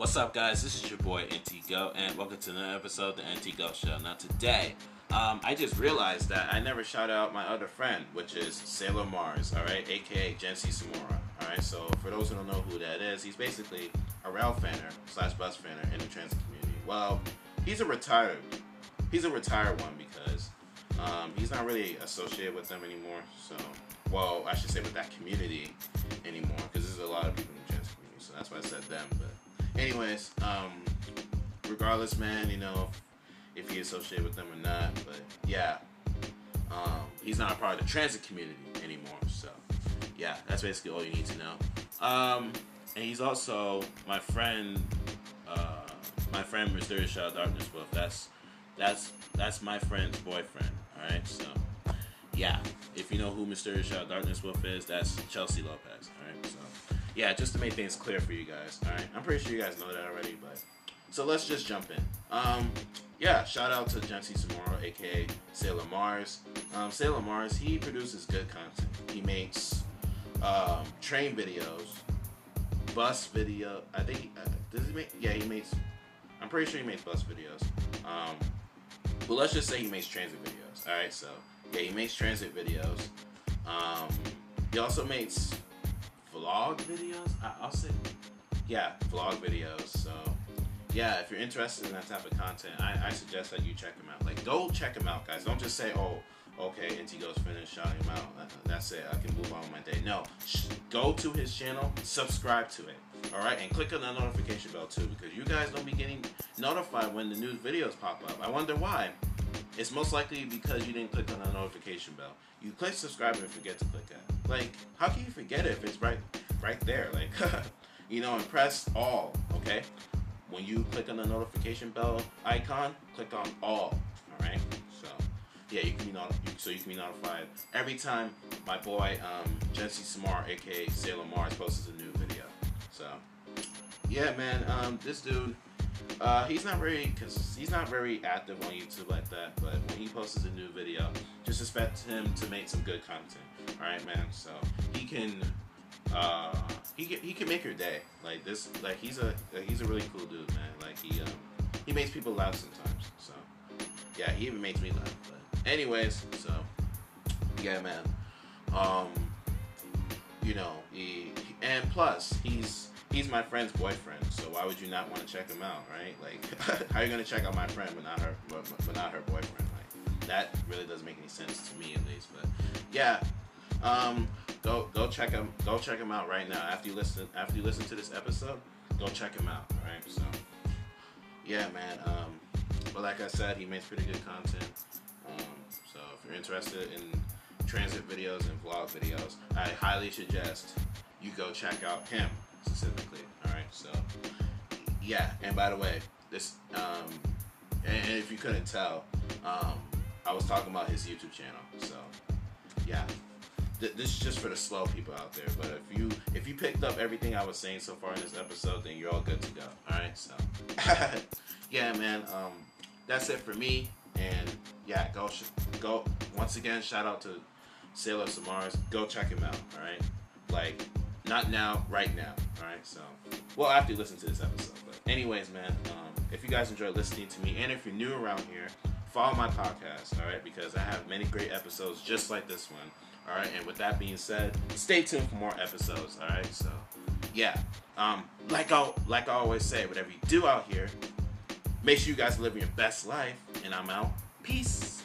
What's up, guys? This is your boy NT Go, and welcome to another episode of the NT Go Show. Now, today, um, I just realized that I never shout out my other friend, which is Sailor Mars, all right, aka Jency Samura. All right, so for those who don't know who that is, he's basically a rail fanner slash bus fanner in the transit community. Well, he's a retired, he's a retired one because um, he's not really associated with them anymore. So, well, I should say with that community anyways, um, regardless, man, you know if he associated with them or not, but yeah, um, he's not a part of the transit community anymore. So, yeah, that's basically all you need to know. Um, and he's also my friend, uh, my friend Mysterious Shadow Darkness Wolf. That's that's that's my friend's boyfriend. All right, so yeah, if you know who Mysterious Shadow Darkness Wolf is, that's Chelsea Lopez. All right, so yeah, just to make things clear for you guys. All right, I'm pretty sure you guys know that already, but so let's just jump in. Um, yeah, shout out to Jency Samora, aka Sailor Mars. Um, Sailor Mars, he produces good content. He makes um, train videos, bus video. I think uh, does he make? Yeah, he makes. I'm pretty sure he makes bus videos. Um, but let's just say he makes transit videos. All right, so yeah, he makes transit videos. Um, he also makes vlog videos. I, I'll say, yeah, vlog videos. So yeah, if you're interested in that type of content, I, I suggest that you check him out. Like, go check him out, guys. Don't just say, oh, okay, NT Go's finished shouting him out. That's it. I can move on with my day. No, go to his channel, subscribe to it. All right, and click on the notification bell too, because you guys don't be getting notified when the new videos pop up. I wonder why. It's most likely because you didn't click on the notification bell. You click subscribe and forget to click it. Like, how can you forget it if it's right, right there? Like, you know, and press all. Okay when you click on the notification bell icon, click on all. All right. So yeah, you can be not so you can be notified every time my boy um, Jency Smart, aka Sailor Mars, posts a new video. So yeah, man, um, this dude. Uh, he's not very, cause he's not very active on YouTube like that. But when he posts a new video, just expect him to make some good content. All right, man. So he can uh, he can, he can make your day. Like this, like he's a he's a really cool dude, man. Like he um, he makes people laugh sometimes. So yeah, he even makes me laugh. But anyways, so yeah, man. Um, you know, he, and plus he's he's my friend's boyfriend. So why would you not want to check him out, right? Like, how are you gonna check out my friend but not her, but, but not her boyfriend? Like that really doesn't make any sense to me, at least. But yeah, um, go go check him go check him out right now after you listen after you listen to this episode. Go check him out. All right, so yeah, man. Um, but like I said, he makes pretty good content. Um, so if you're interested in transit videos and vlog videos, I highly suggest you go check out him specifically. All right, so yeah. And by the way, this um, and, if you couldn't tell, um, I was talking about his YouTube channel. So yeah th- this is just for the slow people out there. But if you if you picked up everything I was saying so far in this episode, then you're all good to go. All right, so yeah, man. Um, that's it for me. And yeah, go sh- go once again. Shout out to Sailor Samars. Go check him out. All right, like not now, right now. All right, so well after you listen to this episode. But anyways, man. Um, if you guys enjoy listening to me, and if you're new around here, follow my podcast. All right, because I have many great episodes just like this one. All right, and with that being said, stay tuned for more episodes. All right, so yeah, um, like I like I always say, whatever you do out here, make sure you guys live your best life. And I'm out. Peace.